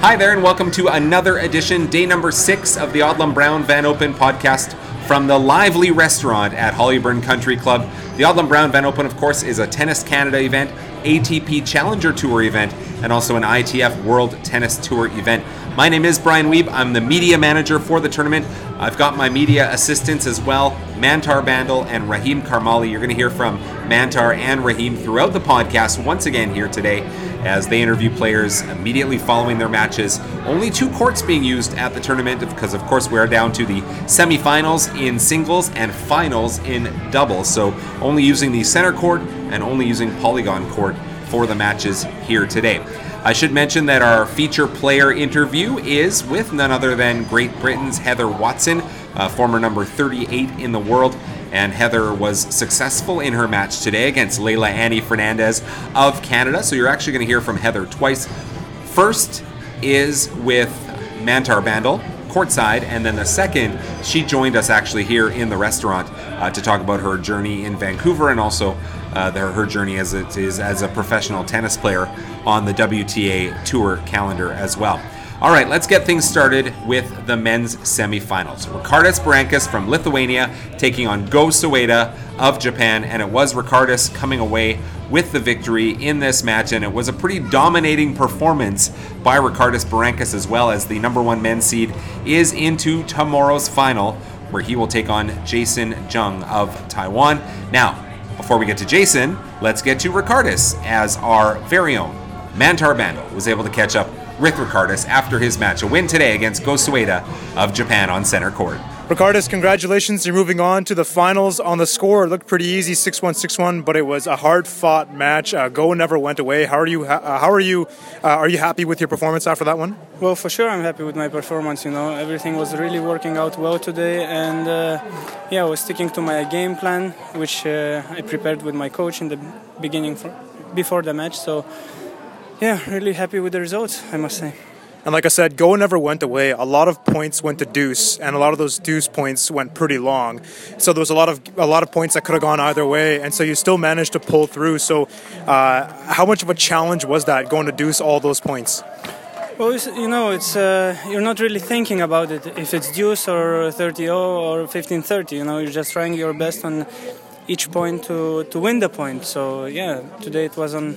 Hi there, and welcome to another edition, day number six of the Odlum Brown Van Open podcast from the lively restaurant at Hollyburn Country Club. The Odlum Brown Van Open, of course, is a Tennis Canada event, ATP Challenger Tour event, and also an ITF World Tennis Tour event. My name is Brian Weeb. I'm the media manager for the tournament. I've got my media assistants as well, Mantar Bandel and Rahim Karmali. You're going to hear from Mantar and Rahim throughout the podcast once again here today as they interview players immediately following their matches. Only two courts being used at the tournament because, of course, we're down to the semifinals in singles and finals in doubles. So only using the center court and only using polygon court for the matches here today. I should mention that our feature player interview is with none other than Great Britain's Heather Watson, uh, former number 38 in the world. And Heather was successful in her match today against Leylah Annie Fernandez of Canada. So you're actually going to hear from Heather twice. First is with Mantar Bandel, courtside, and then the second, she joined us actually here in the restaurant uh, to talk about her journey in Vancouver and also uh, her journey as it is as a professional tennis player on the WTA Tour calendar as well. All right, let's get things started with the men's semifinals. Ricardas Berankis from Lithuania taking on Go Soeda of Japan, and it was Ricardas coming away with the victory in this match, and it was a pretty dominating performance by Ricardas Berankis as well as the number one men's seed is into tomorrow's final, where he will take on Jason Jung of Taiwan. Now, before we get to Jason, let's get to Ricardas as our very own Mantar Bandel was able to catch up with Ricardas after his match, a win today against Go Soeda of Japan on center court. Ricardas, congratulations. You're moving on to the finals on the score. It looked pretty easy, 6-1, 6-1, but it was a hard-fought match. Uh, Go never went away. How are you? Uh, how are you? Uh, are you happy with your performance after that one? Well, for sure, I'm happy with my performance. You know, everything was really working out well today, and uh, yeah, I was sticking to my game plan, which uh, I prepared with my coach in the beginning for, before the match. So, yeah, really happy with the results. I must say. And like I said, Go never went away. A lot of points went to deuce, and a lot of those deuce points went pretty long. So there was a lot of a lot of points that could have gone either way, and so you still managed to pull through. So, uh, how much of a challenge was that going to deuce all those points? Well, you know, it's uh, you're not really thinking about it if it's deuce or 30 or 15-30. You know, you're just trying your best on each point to to win the point. So yeah, today it was on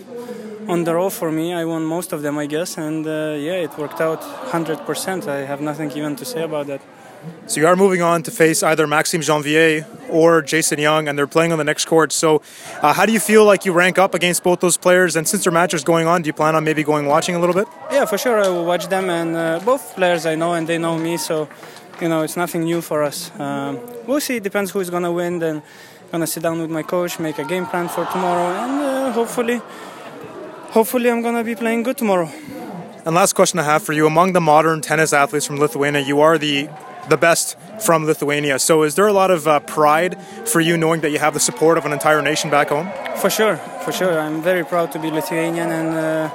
on the roll for me. I won most of them, I guess, and uh, yeah, it worked out 100%. I have nothing even to say about that. So you are moving on to face either Maxime Janvier or Jason Jung, and they're playing on the next court. So, uh, how do you feel like you rank up against both those players? And since their match is going on, do you plan on maybe going watching a little bit? Yeah, for sure. I will watch them, and uh, both players I know, and they know me. So, you know, it's nothing new for us. Um, we'll see. It depends who's gonna win. Then, I'm gonna sit down with my coach, make a game plan for tomorrow, and uh, hopefully hopefully I'm gonna be playing good tomorrow. And last question I have for you: Among the modern tennis athletes from Lithuania, you are the the best from Lithuania. So, is there a lot of uh, pride for you knowing that you have the support of an entire nation back home? For sure, for sure. I'm very proud to be Lithuanian, and uh,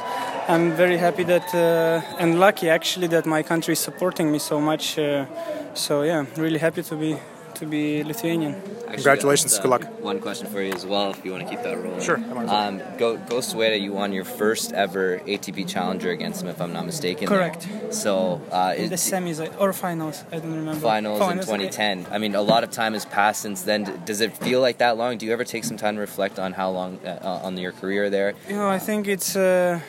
I'm very happy that uh, and lucky actually that my country is supporting me so much. Uh, so yeah, really happy to be to be Lithuanian. Actually, Congratulations. Uh, Good luck. One question for you as well, if you want to keep that rolling. Sure. Um, Go, Go Soeda, you won your first ever ATP Challenger against him, if I'm not mistaken. Correct. So uh, in the semis or finals, I don't remember. Finals, finals in 2010. I mean, a lot of time has passed since then. Does it feel like that long? Do you ever take some time to reflect on how long uh, on your career there? You know, I think it's a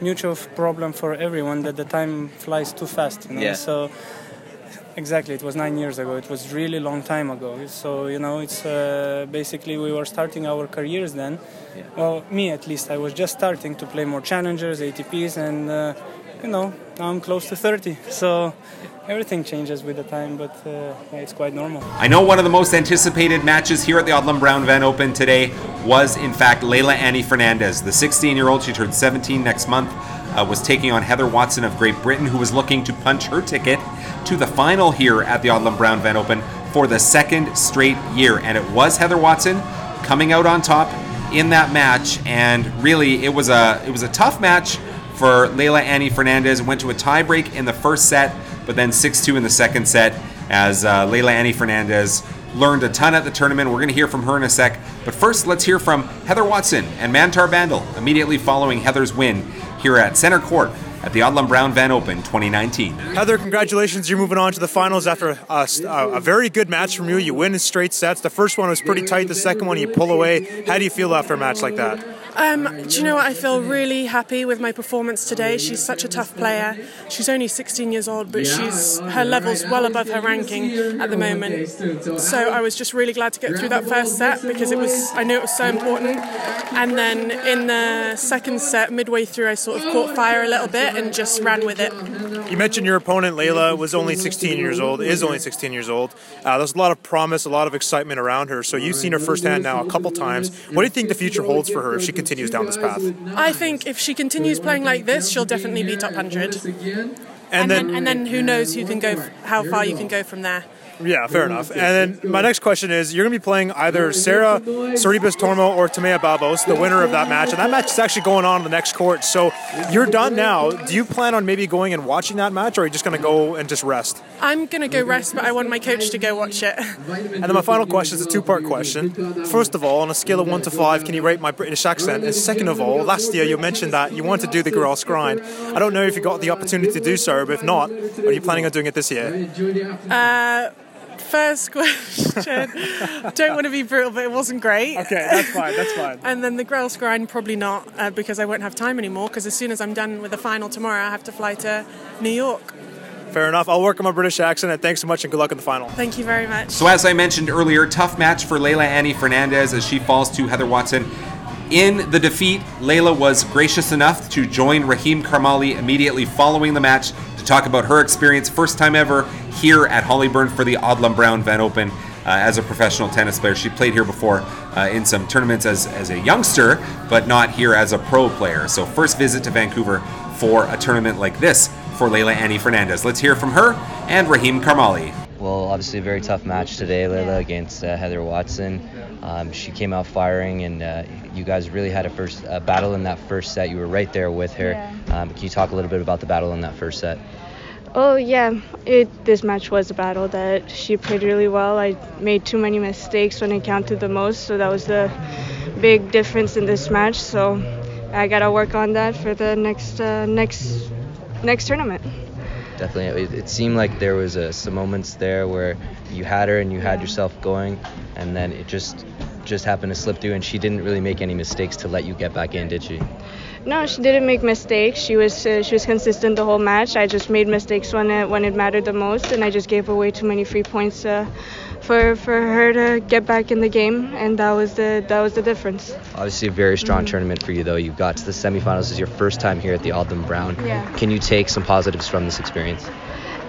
mutual problem for everyone that the time flies too fast. You know? Yeah. So exactly it was nine years ago. It was really long time ago. So you know it's uh, basically we were starting our careers then. Yeah. well me at least i was just starting to play more challengers atps and uh, you know now i'm close to 30 so everything changes with the time but uh, yeah, it's quite normal. I know one of the most anticipated matches here at the Odlum Brown Van Open today was in fact Leylah Annie Fernandez the 16 year old she turned 17 next month uh, was taking on Heather Watson of Great Britain, who was looking to punch her ticket to the final here at the Odlum Brown Van Open for the second straight year. And it was Heather Watson coming out on top in that match. And really, it was a it was a tough match for Leylah Annie Fernandez. Went to a tiebreak in the first set, but then 6-2 in the second set as uh, Leylah Annie Fernandez learned a ton at the tournament. We're going to hear from her in a sec. But first, let's hear from Heather Watson and Mantar Bandel immediately following Heather's win here at center court at the Odlum Brown Van Open 2019. Heather, congratulations. You're moving on to the finals after a, a, a, very good match from you. You win in straight sets. The first one was pretty tight, the second one you pull away. How do you feel after a match like that? Um, do you know what? I feel really happy with my performance today. She's such a tough player. She's only 16 years old, but she's her level's well above her ranking at the moment. So I was just really glad to get through that first set because it was I knew it was so important. And then in the second set, midway through, I sort of caught fire a little bit and just ran with it. You mentioned your opponent Leylah was only 16 years old, is only 16 years old. Uh, there's a lot of promise, a lot of excitement around her. So you've seen her firsthand now a couple times. What do you think the future holds for her if she continues down this path? I think if she continues playing like this, she'll definitely be top 100. And, and then, then, and then who knows who can go, how far you can go from there. Yeah, fair enough. And then my next question is you're going to be playing either Sara Sorribes Tormo or Timea Babos, the winner of that match. And that match is actually going on in the next court. So you're done now. Do you plan on maybe going and watching that match or are you just going to go and just rest? I'm going to go rest, but I want my coach to go watch it. And then my final question is a two part question. First of all, on a scale of one to five, can you rate my British accent? And second of all, last year you mentioned that you wanted to do the Grouse Grind. I don't know if you got the opportunity to do so, but if not, are you planning on doing it this year? Uh, first question. Don't want to be brutal, but it wasn't great. Okay, that's fine. That's fine. and then the Grouse grind, probably not, uh, because I won't have time anymore. Because as soon as I'm done with the final tomorrow, I have to fly to New York. Fair enough. I'll work on my British accent, and thanks so much, and good luck in the final. Thank you very much. So, as I mentioned earlier, tough match for Leylah Annie Fernandez as she falls to Heather Watson. In the defeat, Leylah was gracious enough to join Rahim Karmali immediately following the match to talk about her experience, first time ever here at Hollyburn for the Odlum Brown Van Open. Uh, as a professional tennis player, she played here before uh, in some tournaments as, as a youngster, but not here as a pro player. So, first visit to Vancouver for a tournament like this for Leylah Annie Fernandez. Let's hear from her and Rahim Karmali. Well, obviously, a very tough match today, Leylah, against uh, Heather Watson. Um, she came out firing, and uh, you guys really had a first a battle in that first set. You were right there with her. Yeah. Um, can you talk a little bit about the battle in that first set? Oh yeah, it this match was a battle that she played really well. I made too many mistakes when it counted the most, so that was the big difference in this match. So I gotta work on that for the next uh, next next tournament. Definitely, it, it seemed like there was uh, some moments there where you had her and you had yourself going, and then it just just happened to slip through, and she didn't really make any mistakes to let you get back in, did she? No, she didn't make mistakes. She was uh, she was consistent the whole match. I just made mistakes when it when it mattered the most, and I just gave away too many free points uh, for for her to get back in the game, and that was the that was the difference. Obviously, a very strong tournament for you, though. You got to the semifinals. This is your first time here at the Odlum Brown. Yeah. Can you take some positives from this experience?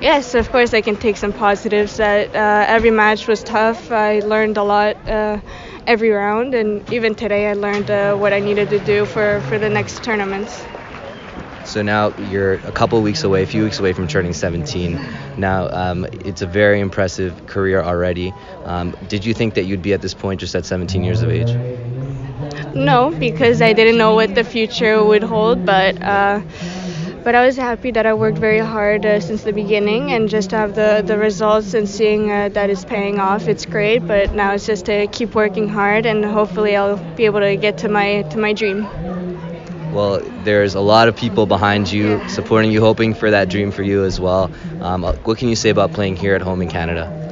Yes, of course I can take some positives. That uh, every match was tough. I learned a lot uh, every round, and even today I learned uh, what I needed to do for for the next tournaments. So now you're a couple weeks away, a few weeks away from turning 17. Now um, it's a very impressive career already. Um, did you think that you'd be at this point just at 17 years of age? No, because I didn't know what the future would hold, but. Uh, but I was happy that I worked very hard uh, since the beginning, and just to have the, the results and seeing uh, that it's paying off, it's great. But now it's just to keep working hard, and hopefully I'll be able to get to my to my dream. Well, there's a lot of people behind you, supporting you, hoping for that dream for you as well. Um, what can you say about playing here at home in Canada?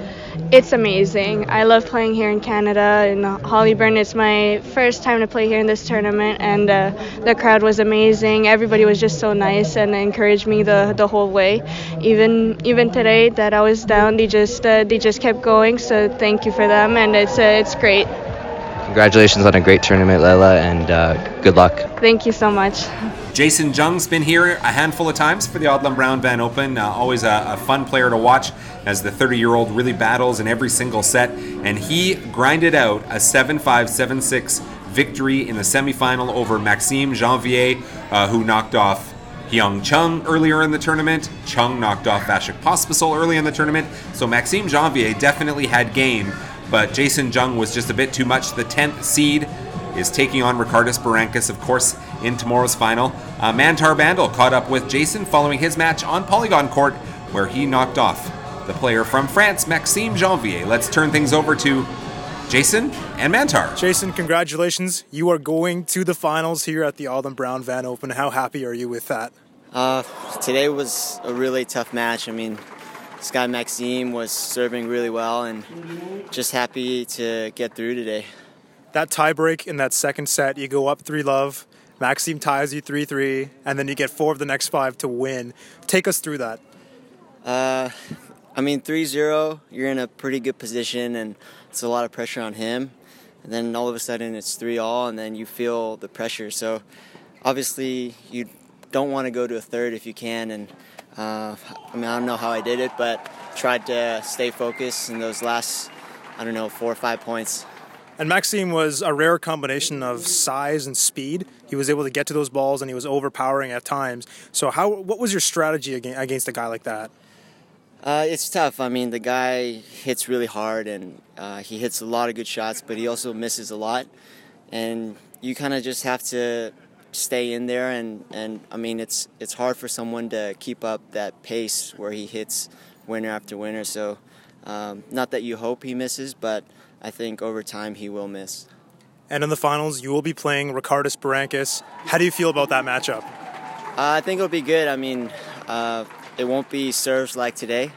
It's amazing. I love playing here in Canada in Hollyburn. It's my first time to play here in this tournament, and uh, the crowd was amazing. Everybody was just so nice and encouraged me the, the whole way. Even even today that I was down, they just uh, they just kept going. So thank you for them, and it's uh, it's great. Congratulations on a great tournament, Leylah, and uh, good luck. Thank you so much. Jason Jung's been here a handful of times for the Odlum Brown Van Open. Uh, always a, a fun player to watch as the 30 year old really battles in every single set. And he grinded out a 7 5 7 6 victory in the semifinal over Maxime Janvier, uh, who knocked off Hyeon Chung earlier in the tournament. Chung knocked off Vasek Pospisil early in the tournament. So Maxime Janvier definitely had game, but Jason Jung was just a bit too much. The 10th seed is taking on Ricardas Berankis, of course, in tomorrow's final. Uh, Mantar Bandel caught up with Jason following his match on Polygon Court, where he knocked off the player from France, Maxime Janvier. Let's turn things over to Jason and Mantar. Jason, congratulations. You are going to the finals here at the Odlum Brown Van Open. How happy are you with that? Uh, today was a really tough match. I mean, Sky Maxime was serving really well, and just happy to get through today. That tiebreak in that second set, you go up three love. Maxime ties you three three, and then you get four of the next five to win. Take us through that. Uh, I mean, 3-0, you're in a pretty good position, and it's a lot of pressure on him. And then all of a sudden, it's three all, and then you feel the pressure. So obviously, you don't want to go to a third if you can, and uh, I mean, I don't know how I did it, but tried to stay focused in those last, I don't know, four or five points. And Maxime was a rare combination of size and speed. He was able to get to those balls, and he was overpowering at times. So, how? What was your strategy against a guy like that? Uh, it's tough. I mean, the guy hits really hard, and uh, he hits a lot of good shots, but he also misses a lot. And you kind of just have to stay in there, and, and I mean, it's it's hard for someone to keep up that pace where he hits winner after winner. So, um, not that you hope he misses, but I think over time he will miss. And in the finals, you will be playing Ricardas Berankis. How do you feel about that matchup? Uh, I think it'll be good. I mean, uh, it won't be serves like today,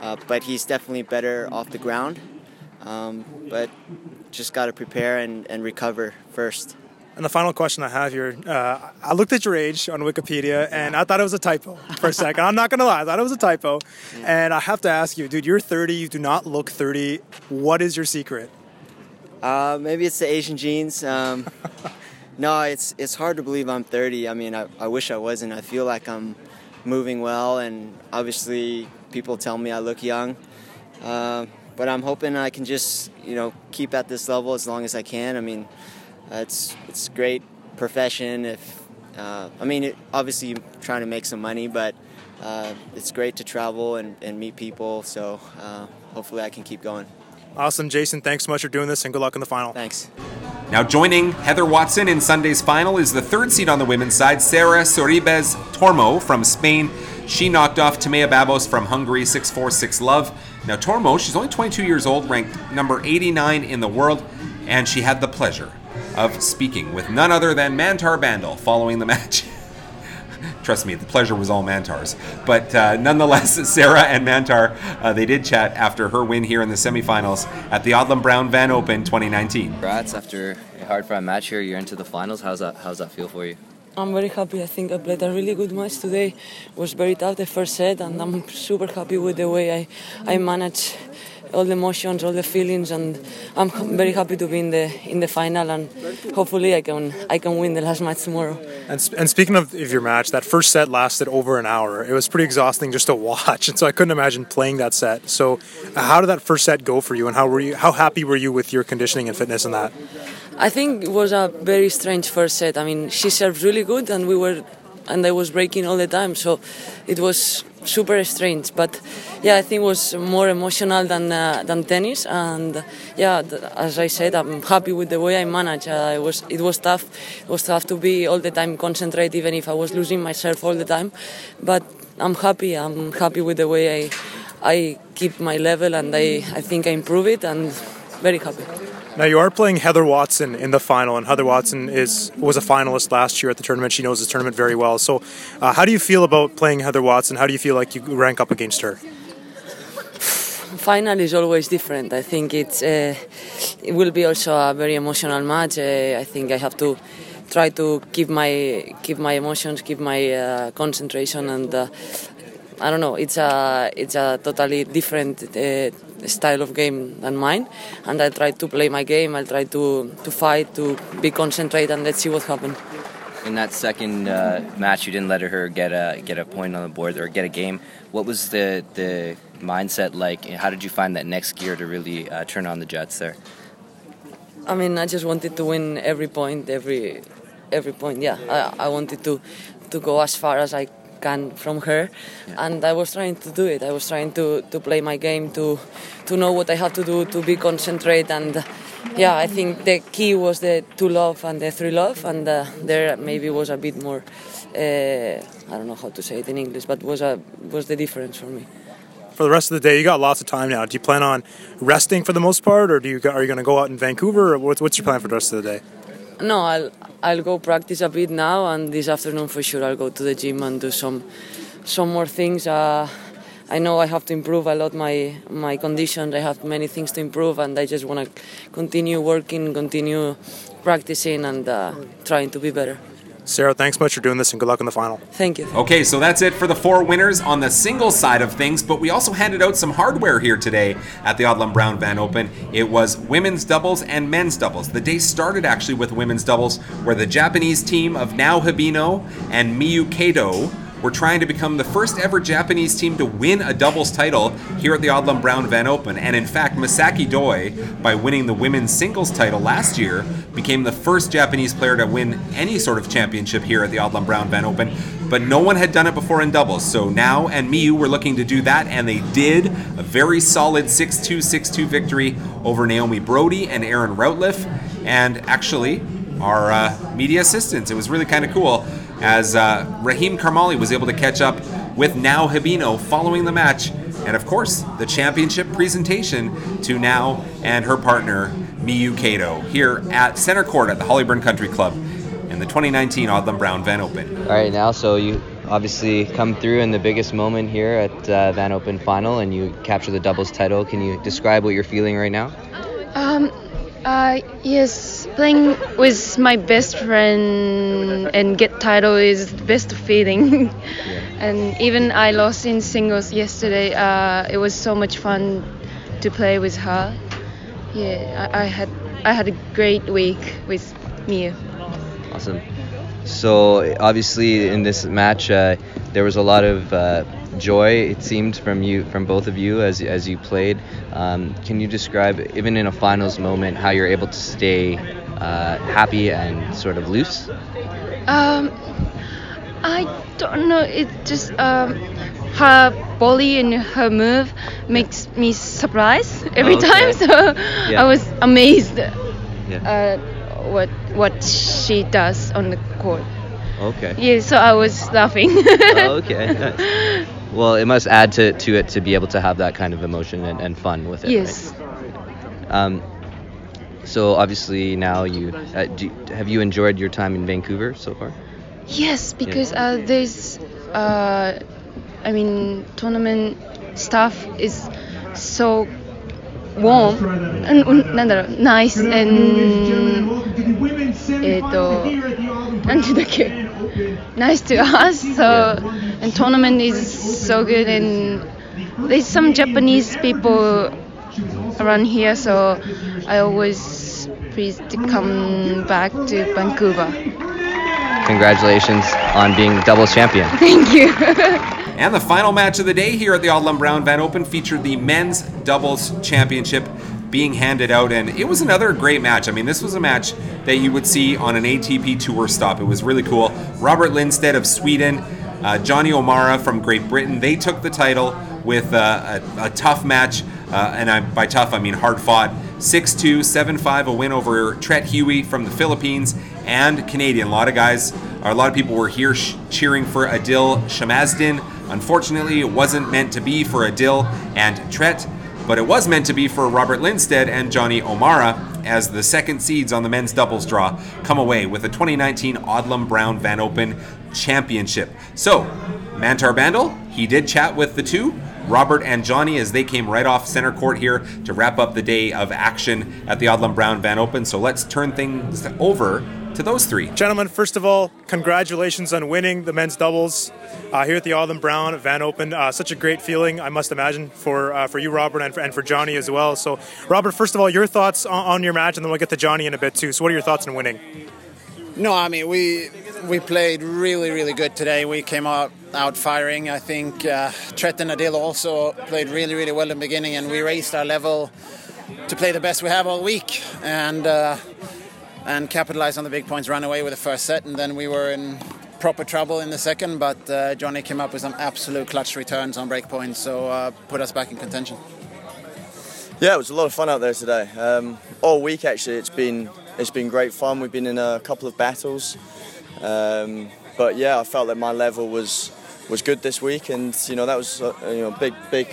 uh, but he's definitely better off the ground. Um, but just got to prepare and, and recover first. And the final question I have here, uh, I looked at your age on Wikipedia and I thought it was a typo for a second. I'm not going to lie, I thought it was a typo. And I have to ask you, dude, you're 30, you do not look 30. What is your secret? Uh, maybe it's the Asian genes. Um, no, it's it's hard to believe I'm 30. I mean, I, I wish I wasn't. I feel like I'm moving well, and obviously people tell me I look young. Uh, but I'm hoping I can just, you know, keep at this level as long as I can. I mean, uh, it's it's great profession. If uh, I mean, it, obviously you're trying to make some money, but uh, it's great to travel and, and meet people. So uh, hopefully I can keep going. Awesome, Jason. Thanks so much for doing this, and good luck in the final. Thanks. Now joining Heather Watson in Sunday's final is the third seed on the women's side, Sara Sorribes Tormo from Spain. She knocked off Timea Babos from Hungary 6 4 6 love. Now, Tormo, she's only 22 years old, ranked number 89 in the world, and she had the pleasure of speaking with none other than Mantar Bandel following the match. Trust me, the pleasure was all Mantar's. But uh, nonetheless, Sara and Mantar, uh, they did chat after her win here in the semifinals at the Odlum Brown Van Open 2019. Congrats after a hard fought match here. You're into the finals. How's that? How's that feel for you? I'm very happy. I think I played a really good match today. It was very tough the first set, and I'm super happy with the way I, I managed all the emotions, all the feelings, and I'm very happy to be in the in the final. And hopefully, I can I can win the last match tomorrow. And, and speaking of, of your match, that first set lasted over an hour. It was pretty exhausting just to watch, and so I couldn't imagine playing that set. So, uh, how did that first set go for you, and how were you? How happy were you with your conditioning and fitness in that? I think it was a very strange first set. I mean, she served really good, and we were, and I was breaking all the time. So, it was super strange. But yeah, I think it was more emotional than uh, than tennis. And yeah, as I said, I'm happy with the way I managed. Uh, it was it was tough. It was tough to be all the time concentrate, even if I was losing myself all the time. But I'm happy. I'm happy with the way I I keep my level, and I I think I improve it, and very happy. Now you are playing Heather Watson in the final, and Heather Watson is was a finalist last year at the tournament. She knows the tournament very well. So, uh, how do you feel about playing Heather Watson? How do you feel like you rank up against her? Final is always different. I think it's uh, it will be also a very emotional match. Uh, I think I have to try to keep my keep my emotions, keep my uh, concentration, and uh, I don't know. It's a it's a totally different uh, style of game than mine, and I try to play my game. I try to to fight, to be concentrated, and let's see what happens. In that second uh, match, you didn't let her get a get a point on the board or get a game. What was the the mindset like? How did you find that next gear to really uh, turn on the Jets there? I mean, I just wanted to win every point, every every point. Yeah, I, I wanted to to go as far as I can from her, yeah. and I was trying to do it. I was trying to, to play my game, to to know what I had to do, to be concentrate, and yeah, I think the key was the two love and the three love, and uh, there maybe was a bit more. Uh, I don't know how to say it in English, but was a was the difference for me. For the rest of the day, you got lots of time now. Do you plan on resting for the most part, or do you are you going to go out in Vancouver, or what's, what's your plan for the rest of the day? No, I'll I'll go practice a bit now, and this afternoon for sure I'll go to the gym and do some some more things. Uh, I know I have to improve a lot my my condition. I have many things to improve, and I just want to continue working, continue practicing, and uh, trying to be better. Sara, thanks much for doing this and good luck in the final. Thank you. Okay, so that's it for the four winners on the singles side of things, but we also handed out some hardware here today at the Odlum Brown Van Open. It was women's doubles and men's doubles. The day started actually with women's doubles, where the Japanese team of Nao Hibino and Miyu Kato were trying to become the first ever Japanese team to win a doubles title here at the Odlum Brown Van Open. And in fact, Misaki Doi, by winning the women's singles title last year, became the first Japanese player to win any sort of championship here at the Odlum Brown Van Open. But no one had done it before in doubles. So Nao and Miyu were looking to do that, and they did. A very solid 6 2 6 2 victory over Naomi Broady and Erin Routliffe. And actually, our uh, media assistants. It was really kind of cool as uh, Rahim Karmali was able to catch up with Nao Hibino following the match, and of course, the championship presentation to Nao and her partner, Miyu Kato, here at Center Court at the Hollyburn Country Club in the 2019 Odlum Brown Van Open. All right, now, so you obviously come through in the biggest moment here at uh, Van Open final and you capture the doubles title. Can you describe what you're feeling right now? Um, uh, yes, playing with my best friend and get title is the best feeling. and even I lost in singles yesterday. Uh, it was so much fun to play with her. Yeah, I, I had I had a great week with Mia. Awesome. So obviously in this match, uh, there was a lot of uh, joy. It seemed from you, from both of you, as as you played. Um, can you describe, even in a finals moment, how you're able to stay uh, happy and sort of loose? Um, I don't know. It just um, her body and her move makes me surprised every Okay. time. So Yeah. I was amazed Yeah. uh, what what she does on the court. Okay. Yeah, so I was laughing. Okay. Nice. Well, it must add to, to it to be able to have that kind of emotion and, and fun with it. right? yes. Um, so obviously now you uh, do, have you enjoyed your time in Vancouver so far? Yes, because uh, there's, uh, I mean, tournament stuff is so warm and うんなんだろう nice and えっとなんて言うんだっけ nice to us. So and tournament is so good and there's some Japanese people around here, so I always pleased to come back to Vancouver. Congratulations on being doubles champion. Thank you. And the final match of the day here at the Odlum Brown Van Open featured the men's doubles championship being handed out, and it was another great match. I mean, this was a match that you would see on an ATP Tour stop. It was really cool. Robert Lindstedt of Sweden, uh, Jonny O'Mara from Great Britain, they took the title with uh, a, a tough match, uh, and I, by tough I mean hard fought. 6 2, 7 5, a win over Treat Huey from the Philippines and Canadian. A lot of guys, or a lot of people were here sh- cheering for Adil Shamasdin. Unfortunately, it wasn't meant to be for Adil and Treat, but it was meant to be for Robert Lindstedt and Jonny O'Mara as the second seeds on the men's doubles draw come away with the 2019 Odlum Brown Van Open Championship. So, Mantar Bandel, he did chat with the two, Robert and Jonny, as they came right off center court here to wrap up the day of action at the Odlum Brown Van Open. So let's turn things over to those three. Gentlemen, first of all, congratulations on winning the men's doubles uh, here at the Odlum Brown Van Open. Uh, such a great feeling, I must imagine, for uh, for you, Robert, and for, and for Jonny as well. So, Robert, first of all, your thoughts on, on your match, and then we'll get to Jonny in a bit too. So, what are your thoughts on winning? No, I mean we we played really really good today. We came out out firing. I think uh, Treat and Adil also played really really well in the beginning, and we raised our level to play the best we have all week and uh, and capitalize on the big points. Run away with the first set, and then we were in proper trouble in the second. But uh, Jonny came up with some absolute clutch returns on break points, so uh, put us back in contention. Yeah, it was a lot of fun out there today. Um, all week actually, it's been it's been great fun. We've been in a couple of battles, um, but yeah, I felt that my level was was good this week, and you know that was uh, you know big big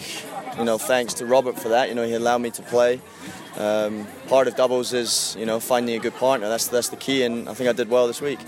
you know thanks to Robert for that. You know he allowed me to play. Um, part of doubles is you know finding a good partner. That's that's the key, and I think I did well this week.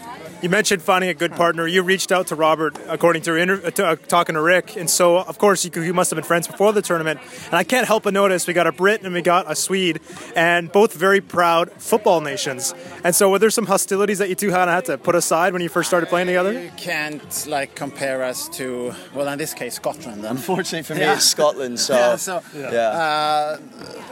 You mentioned finding a good partner. You reached out to Robert, according to, inter- to uh, talking to Rick, and so of course you, you, must have been friends before the tournament. And I can't help but notice we got a Brit and we got a Swede, and both very proud football nations. And so, were there some hostilities that you two kind of had to put aside when you first started playing together? You can't like compare us to well, in this case, Scotland. Then. Unfortunately for me, yeah. it's Scotland. So yeah, so, yeah. Uh,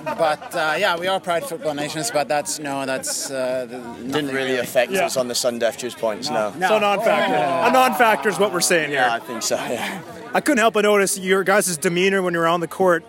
but uh, yeah, we are proud football nations, but that's no, that's uh, didn't really, really affect yeah. us on the Sundev juice points. No, no. so non-factor. Oh. A non-factor is what we're saying yeah, here. I think so. Yeah. I couldn't help but notice your guys' demeanor when you're on the court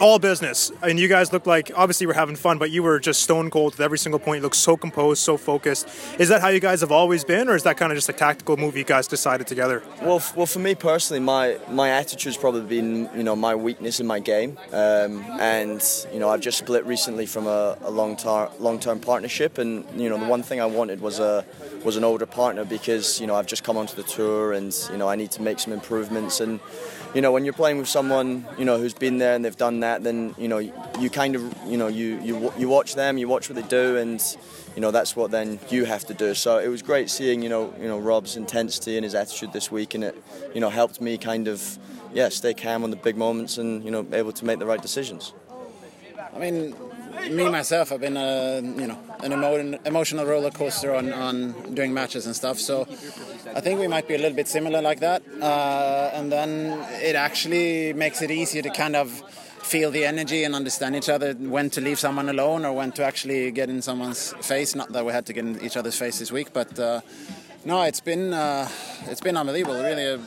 all business. And you guys look like obviously we're having fun, but you were just stone cold with every single point. You look so composed, so focused. Is that how you guys have always been, or is that kind of just a tactical move you guys decided together? Well, well, for me personally, my my attitude's probably been you know my weakness in my game, um, and you know I've just split recently from a, a long term long term partnership, and you know the one thing I wanted was a was an older partner because you know I've just come onto the tour and you know I need to make some improvements and you know when you're playing with someone you know who's been there and they've done that then you know you kind of you know you you you watch them you watch what they do and you know that's what then you have to do. So it was great seeing you know you know Rob's intensity and his attitude this week and it you know helped me kind of yeah stay calm on the big moments and you know able to make the right decisions. I mean me myself, I've been a you know an emo- emotional roller coaster on, on doing matches and stuff. So I think we might be a little bit similar like that. Uh, and then it actually makes it easier to kind of feel the energy and understand each other when to leave someone alone or when to actually get in someone's face. Not that we had to get in each other's face this week, but uh, no, it's been uh, it's been unbelievable. Really. A,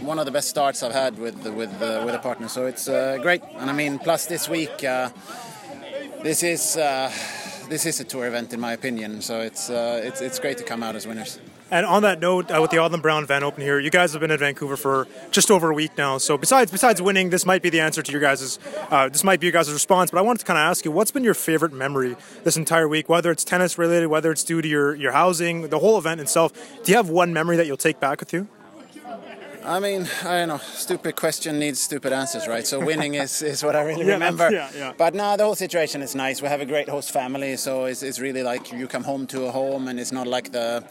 one of the best starts I've had with with uh, with a partner, so it's uh, great. And I mean, plus this week, uh, this is uh, this is a tour event in my opinion. So it's uh, it's it's great to come out as winners. And on that note, uh, with the Odlum Brown Van Open here, you guys have been in Vancouver for just over a week now. So besides besides winning, this might be the answer to your guys' uh, this might be your guys' response. But I wanted to kind of ask you, what's been your favorite memory this entire week? Whether it's tennis related, whether it's due to your your housing, the whole event itself. Do you have one memory that you'll take back with you? I mean, I don't know. Stupid question needs stupid answers, right? So winning is, is what I really yeah, remember. Yeah, yeah. But now the whole situation is nice. We have a great host family, so it's, it's really like you come home to a home, and it's not like the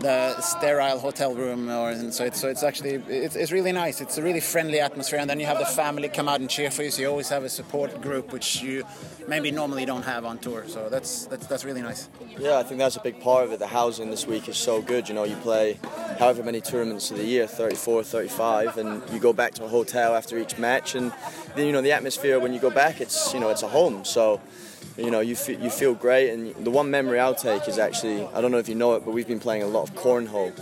the sterile hotel room or so it's so it's actually it's, it's really nice. It's a really friendly atmosphere and then you have the family come out and cheer for you so you always have a support group which you maybe normally don't have on tour. So that's that's that's really nice. Yeah i think that's a big part of it. The housing this week is so good. You know you play however many tournaments of the year 34 35 and you go back to a hotel after each match and then you know the atmosphere when you go back it's you know it's a home. So you know, you, f- you feel great. And the one memory I'll take is actually, I don't know if you know it, but we've been playing a lot of cornhole.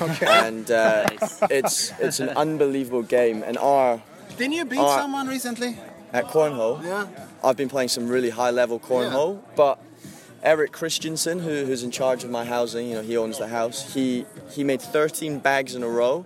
Okay. And uh, it's it's an unbelievable game. And our didn't you beat our, someone recently at cornhole? Yeah. I've been playing some really high level cornhole, yeah. but Eric Christensen, who, who's in charge of my housing, you know, he owns the house. He he made 13 bags in a row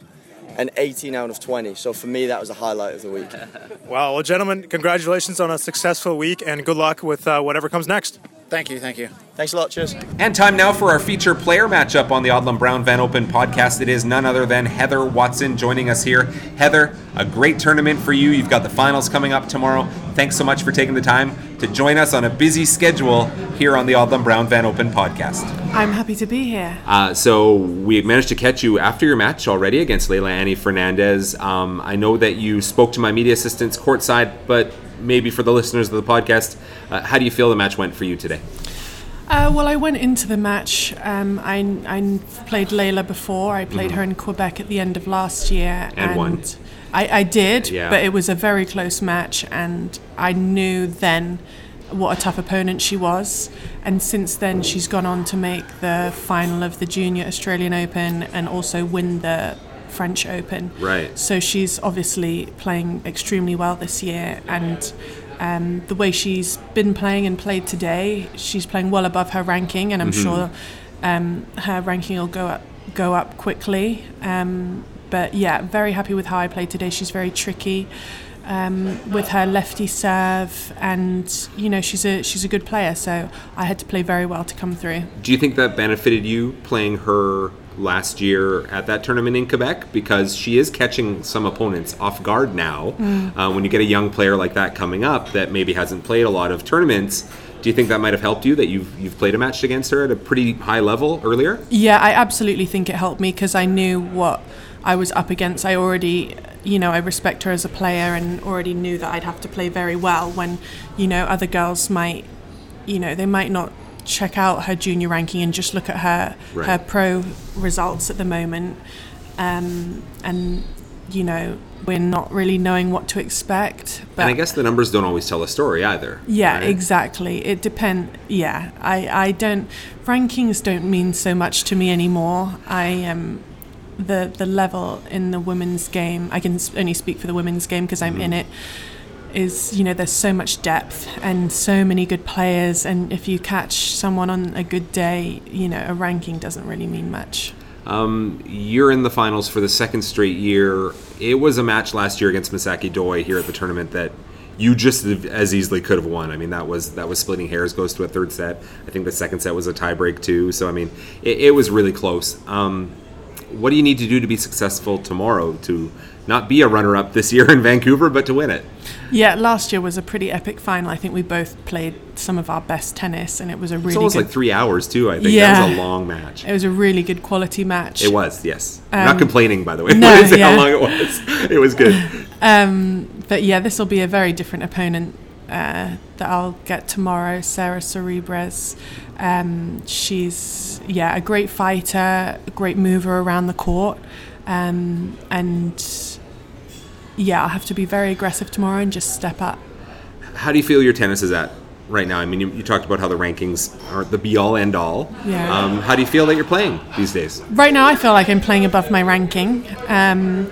and 18 out of 20. So for me, that was the highlight of the week. wow. Well, gentlemen, congratulations on a successful week and good luck with uh, whatever comes next. Thank you. Thank you. Thanks a lot. Cheers. And time now for our feature player matchup on the Odlum Brown Van Open podcast. It is none other than Heather Watson joining us here. Heather, a great tournament for you. You've got the finals coming up tomorrow. Thanks so much for taking the time to join us on a busy schedule here on the Odlum Brown Van Open podcast. I'm happy to be here. Uh, so we managed to catch you after your match already against Leylah Annie Fernandez. Um, I know that you spoke to my media assistants courtside, but maybe for the listeners of the podcast, uh, how do you feel the match went for you today? Uh, well, I went into the match. Um, I, I played Leylah before. I played mm-hmm. her in Quebec at the end of last year, and, and won. I, I did, yeah. but it was a very close match, and I knew then what a tough opponent she was. And since then, she's gone on to make the final of the Junior Australian Open and also win the French Open. Right. So she's obviously playing extremely well this year, and um, the way she's been playing and played today, she's playing well above her ranking, and I'm mm-hmm. sure um, her ranking will go up go up quickly. Um, but yeah, very happy with how I played today. She's very tricky um, with her lefty serve, and you know she's a she's a good player. So I had to play very well to come through. Do you think that benefited you playing her last year at that tournament in Quebec because she is catching some opponents off guard now. Mm. Uh, when you get a young player like that coming up that maybe hasn't played a lot of tournaments, do you think that might have helped you that you've you've played a match against her at a pretty high level earlier? Yeah, I absolutely think it helped me because I knew what I was up against. I already, you know, I respect her as a player and already knew that I'd have to play very well when, you know, other girls might, you know, they might not check out her junior ranking and just look at her Right. her pro results at the moment, um, and you know, we're not really knowing what to expect. But and I guess the numbers don't always tell a story either. yeah, right? exactly. It depend. Yeah, I I don't rankings don't mean so much to me anymore. I am the the level in the women's game. I can only speak for the women's game because I'm in it. Is you know there's so much depth and so many good players, and if you catch someone on a good day, you know a ranking doesn't really mean much. Um, you're in the finals for the second straight year. It was a match last year against Misaki Doi here at the tournament that you just as easily could have won. I mean, that was that was splitting hairs. Goes to a third set. I think the second set was a tiebreak too. So I mean, it, it was really close. Um, what do you need to do to be successful tomorrow to not be a runner-up this year in Vancouver, but to win it? Yeah, last year was a pretty epic final. I think we both played some of our best tennis, and it was a really It's almost good like three hours too. I think Yeah. that was a long match. It was a really good quality match. It was, yes. I'm not Um, complaining, by the way. no, I didn't say yeah. how long it was. It was good. Um, but yeah, this will be a very different opponent uh, that I'll get tomorrow, Sara Sorribes. Um, she's yeah a great fighter, a great mover around the court, um, and yeah, I'll have to be very aggressive tomorrow and just step up. How do you feel your tennis is at right now? I mean, you, you talked about how the rankings aren't the be all end all. Yeah. Um, how do you feel that you're playing these days? Right now, I feel like I'm playing above my ranking, um,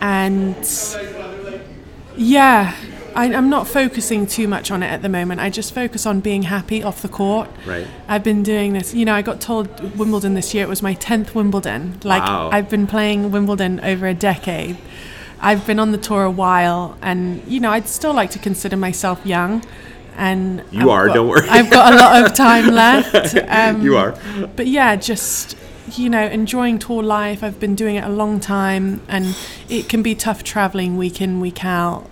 and yeah, I, I'm not focusing too much on it at the moment. I just focus on being happy off the court. Right. I've been doing this. You know, I got told Wimbledon this year. It was my tenth Wimbledon. Like Wow. I've been playing Wimbledon over a decade. I've been on the tour a while, and you know, I'd still like to consider myself young. And You I've are, got- don't worry. I've got a lot of time left. Um, You are. But yeah, just you know, enjoying tour life. I've been doing it a long time, and it can be tough traveling week in, week out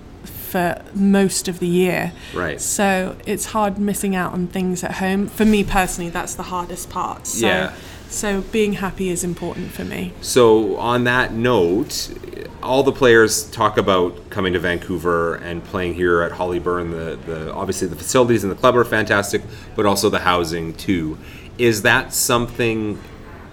for most of the year. Right. So it's hard missing out on things at home. For me personally, that's the hardest part. So, Yeah. So being happy is important for me. So, on that note, all the players talk about coming to Vancouver and playing here at Hollyburn. The, the obviously the facilities and the club are fantastic, but also the housing too. Is that something?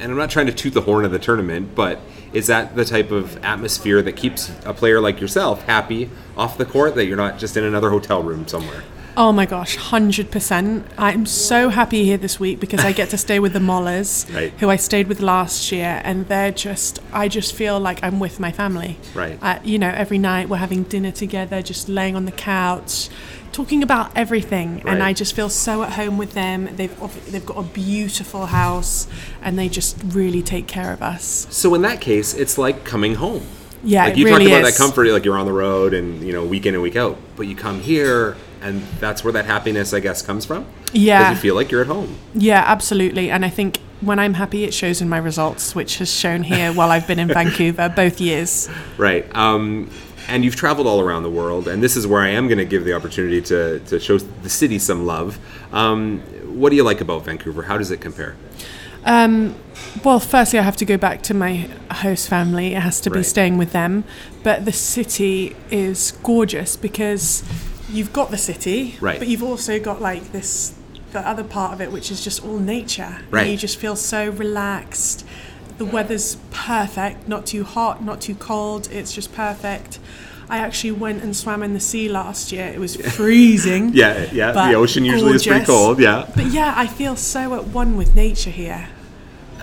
And I'm not trying to toot the horn of the tournament, but is that the type of atmosphere that keeps a player like yourself happy off the court? That you're not just in another hotel room somewhere. Oh my gosh, 100%. I'm so happy here this week because I get to stay with the Mollers, Right. who I stayed with last year, and they're just, I just feel like I'm with my family. Right. Uh, you know, every night we're having dinner together, just laying on the couch, talking about everything, and I just feel so at home with them. They've, they've got a beautiful house, and they just really take care of us. So in that case, it's like coming home. Yeah, like you really talked about is. that comfort, like you're on the road and you know week in and week out, but you come here and that's where that happiness, I guess, comes from. Yeah. because you feel like you're at home. Yeah, absolutely. And I think when I'm happy, it shows in my results, which has shown here while I've been in Vancouver both years. Right. Um, and you've traveled all around the world, and this is where I am going to give the opportunity to, to show the city some love. Um, what do you like about Vancouver? How does it compare? Um, well, firstly, I have to go back to my host family. It has to be Right. staying with them. But the city is gorgeous because you've got the city, Right. but you've also got like this, the other part of it, which is just all nature. And Right. You just feel so relaxed. The weather's perfect, not too hot, not too cold. It's just perfect. I actually went and swam in the sea last year. It was freezing. Yeah, yeah. The ocean usually is pretty cold. Yeah. But yeah, I feel so at one with nature here.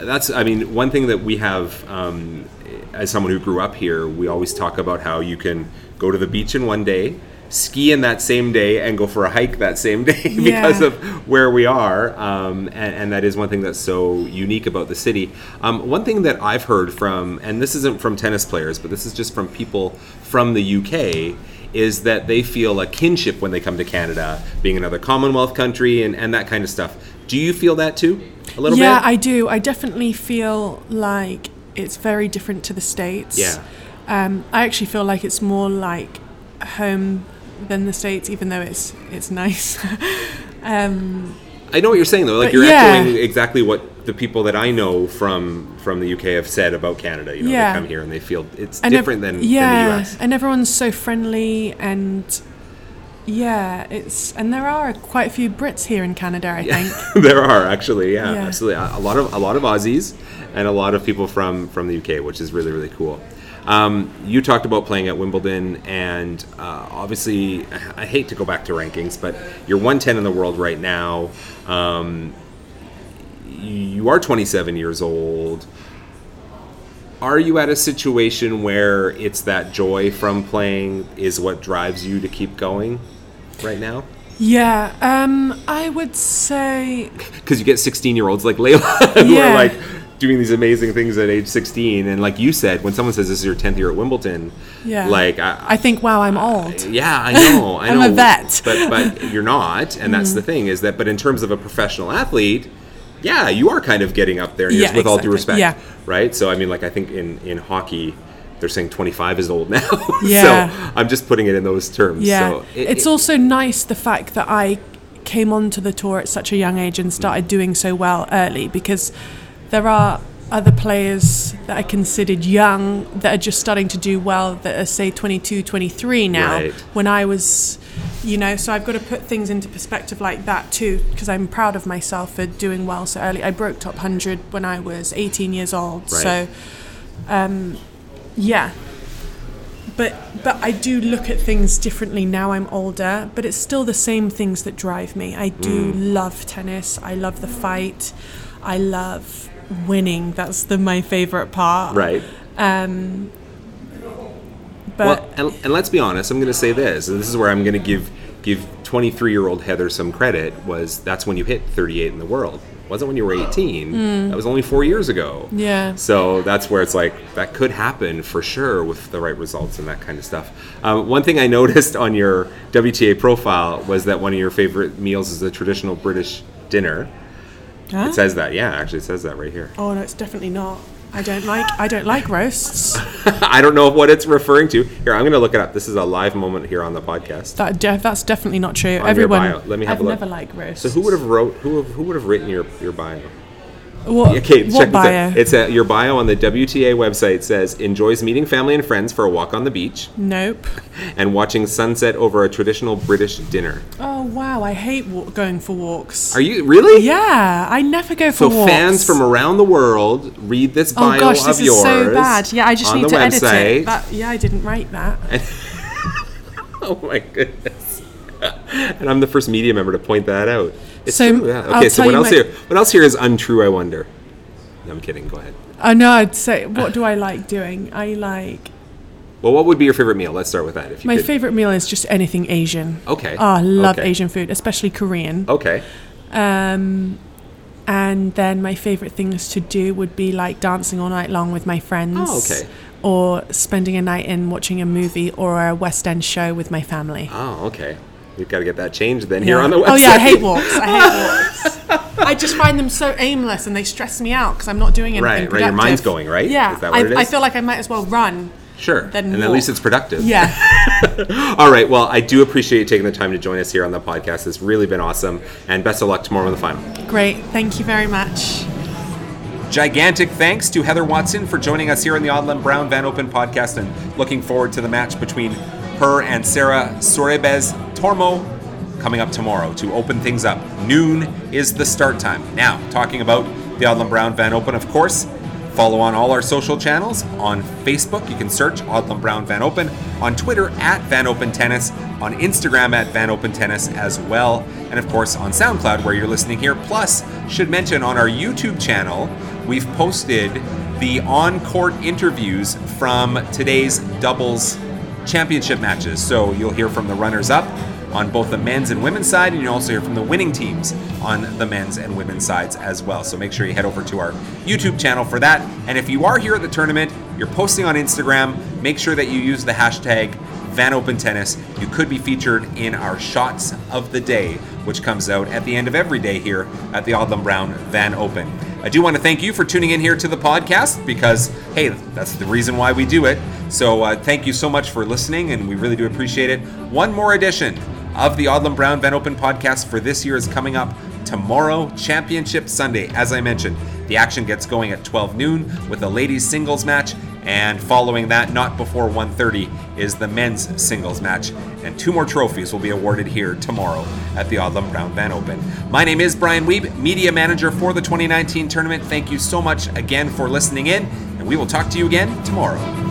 That's, I mean, one thing that we have um, as someone who grew up here, we always talk about how you can go to the beach in one day, ski in that same day, and go for a hike that same day because Yeah. of where we are. Um, and, and that is one thing that's so unique about the city. Um, one thing that I've heard from, and this isn't from tennis players, but this is just from people from the UK. Is that they feel a kinship when they come to Canada, being another Commonwealth country and, and that kind of stuff. Do you feel that too? a little yeah, bit? I do. I definitely feel like it's very different to the states. Yeah. Um, I actually feel like it's more like home than the states, even though it's it's nice. um, I know what you're saying though. Like you're yeah. echoing exactly what the people that I know from from the UK have said about Canada. You know, Yeah. they come here and they feel it's and ev- different than, yeah, than the US. and everyone's so friendly and yeah, it's and there are quite a few Brits here in Canada. I think. there are actually, yeah, Yeah. absolutely. A lot of a lot of Aussies and a lot of people from from the UK, which is really really cool. Um, you talked about playing at Wimbledon, and uh, obviously, I hate to go back to rankings, but you're 110 in the world right now. Um, you are 27 years old. Are you at a situation where it's that joy from playing is what drives you to keep going right now? Yeah, um, I would say because you get 16 year olds like Leylah who Yeah. are like doing these amazing things at age 16 and like you said when someone says this is your 10th year at Wimbledon yeah. like I, I think, wow, I'm old. yeah I know I I'm know a vet. but but you're not and that's Mhm. the thing is that but in terms of a professional athlete yeah you are kind of getting up there Yeah, with all due respect Yeah. right so I mean like I think in in hockey they're saying 25 is old now Yeah. so I'm just putting it in those terms Yeah, so it- it's it- also nice the fact that I came onto the tour at such a young age and started doing so well early because there are other players that are considered young that are just starting to do well that are say 22 23 now Right. when I was you know so I've got to put things into perspective like that too because I'm proud of myself for doing well so early I broke top 100 when I was 18 years old Right. so um, yeah but but I do look at things differently now I'm older but it's still the same things that drive me I do Mm. love tennis I love the fight I love winning that's the my favorite part right um but well, and, and let's be honest. I'm going to say this, and this is where I'm going to give give 23 year old Heather some credit. Was that's when you hit 38 in the world? It wasn't when you were 18. Mm. That was only four years ago. Yeah. So that's where it's like that could happen for sure with the right results and that kind of stuff. Um, one thing I noticed on your WTA profile was that one of your favorite meals is a traditional British dinner. Huh? It says that. Yeah, actually, it says that right here. oh no it's definitely not I don't like I don't like roasts I don't know what it's referring to. Here, I'm going to look it up. This is a live moment here on the podcast. that de- that's definitely not true On everyone. Let me have I've a look. never liked roasts So who would have wrote who have, who would have written your your bio? What- okay, check this bio? out. It's a, your bio on the WTA website says enjoys meeting family and friends for a walk on the beach nope and watching sunset over a traditional British dinner. oh wow I hate going for walks Are you really? yeah I never go for So walks fans from around the world read this oh, bio Oh gosh, this of is yours. so bad. Yeah, I just need to website. edit it. That, yeah, I didn't write that. oh my goodness! and I'm the first media member to point that out. It's So, true. Yeah. I'll Okay, so what else my- here? What else here is untrue? I wonder. No, I'm kidding. Go ahead. I know. I'd say, what do I like doing? I like Well, what would be your favorite meal? Let's start with that. If you my could. favorite meal is just anything Asian. Okay. Oh, I love Okay. Asian food, especially Korean. Okay. Um, and then my favorite things to do would be like dancing all night long with my friends. Oh, okay. Or spending a night in watching a movie or a West End show with my family. Oh, okay. We've got to get that changed then here Yeah. on the website. Oh yeah, I hate walks. I hate walks. I just find them so aimless and they stress me out because I'm not doing anything Right, right. Your mind's going, right? Yeah, Is that what I, it is? I feel like I might as well run. Sure. Then and at least it's productive. Yeah. All right. Well, I do appreciate you taking the time to join us here on the podcast. It's really been awesome. And best of luck tomorrow in the final. Great. Thank you very much. Gigantic thanks to Heather Watson for joining us here on the Odlum Brown Van Open podcast and looking forward to the match between her and Sara Sorribes Tormo coming up tomorrow to open things up. Noon is the start time. Now, talking about the Odlum Brown Van Open, of course, follow on all our social channels. On Facebook, you can search Odlum Brown Van Open. On Twitter, at Van Open Tennis. On Instagram, at Van Open Tennis as well. And of course, on SoundCloud, where you're listening here. Plus, should mention on our YouTube channel, we've posted the on court interviews from today's doubles championship matches. So you'll hear from the runners up on both the men's and women's side, and you'll also hear from the winning teams on the men's and women's sides as well. So make sure you head over to our YouTube channel for that. And if you are here at the tournament, you're posting on Instagram, make sure that you use the hashtag Van Open Tennis, you could be featured in our Shots of the Day, which comes out at the end of every day here at the Odlum Brown Van Open. I do want to thank you for tuning in here to the podcast because, hey, that's the reason why we do it. So uh, thank you so much for listening, and we really do appreciate it. One more edition of the Odlum Brown Van Open podcast for this year is coming up tomorrow, Championship Sunday. As I mentioned, the action gets going at 12 noon with a ladies singles match, and following that, not before 1:30, is the men's singles match. And two more trophies will be awarded here tomorrow at the Odlum Brown Van Open. My name is Brian Weeb, media manager for the 2019 tournament. Thank you so much again for listening in, and we will talk to you again tomorrow.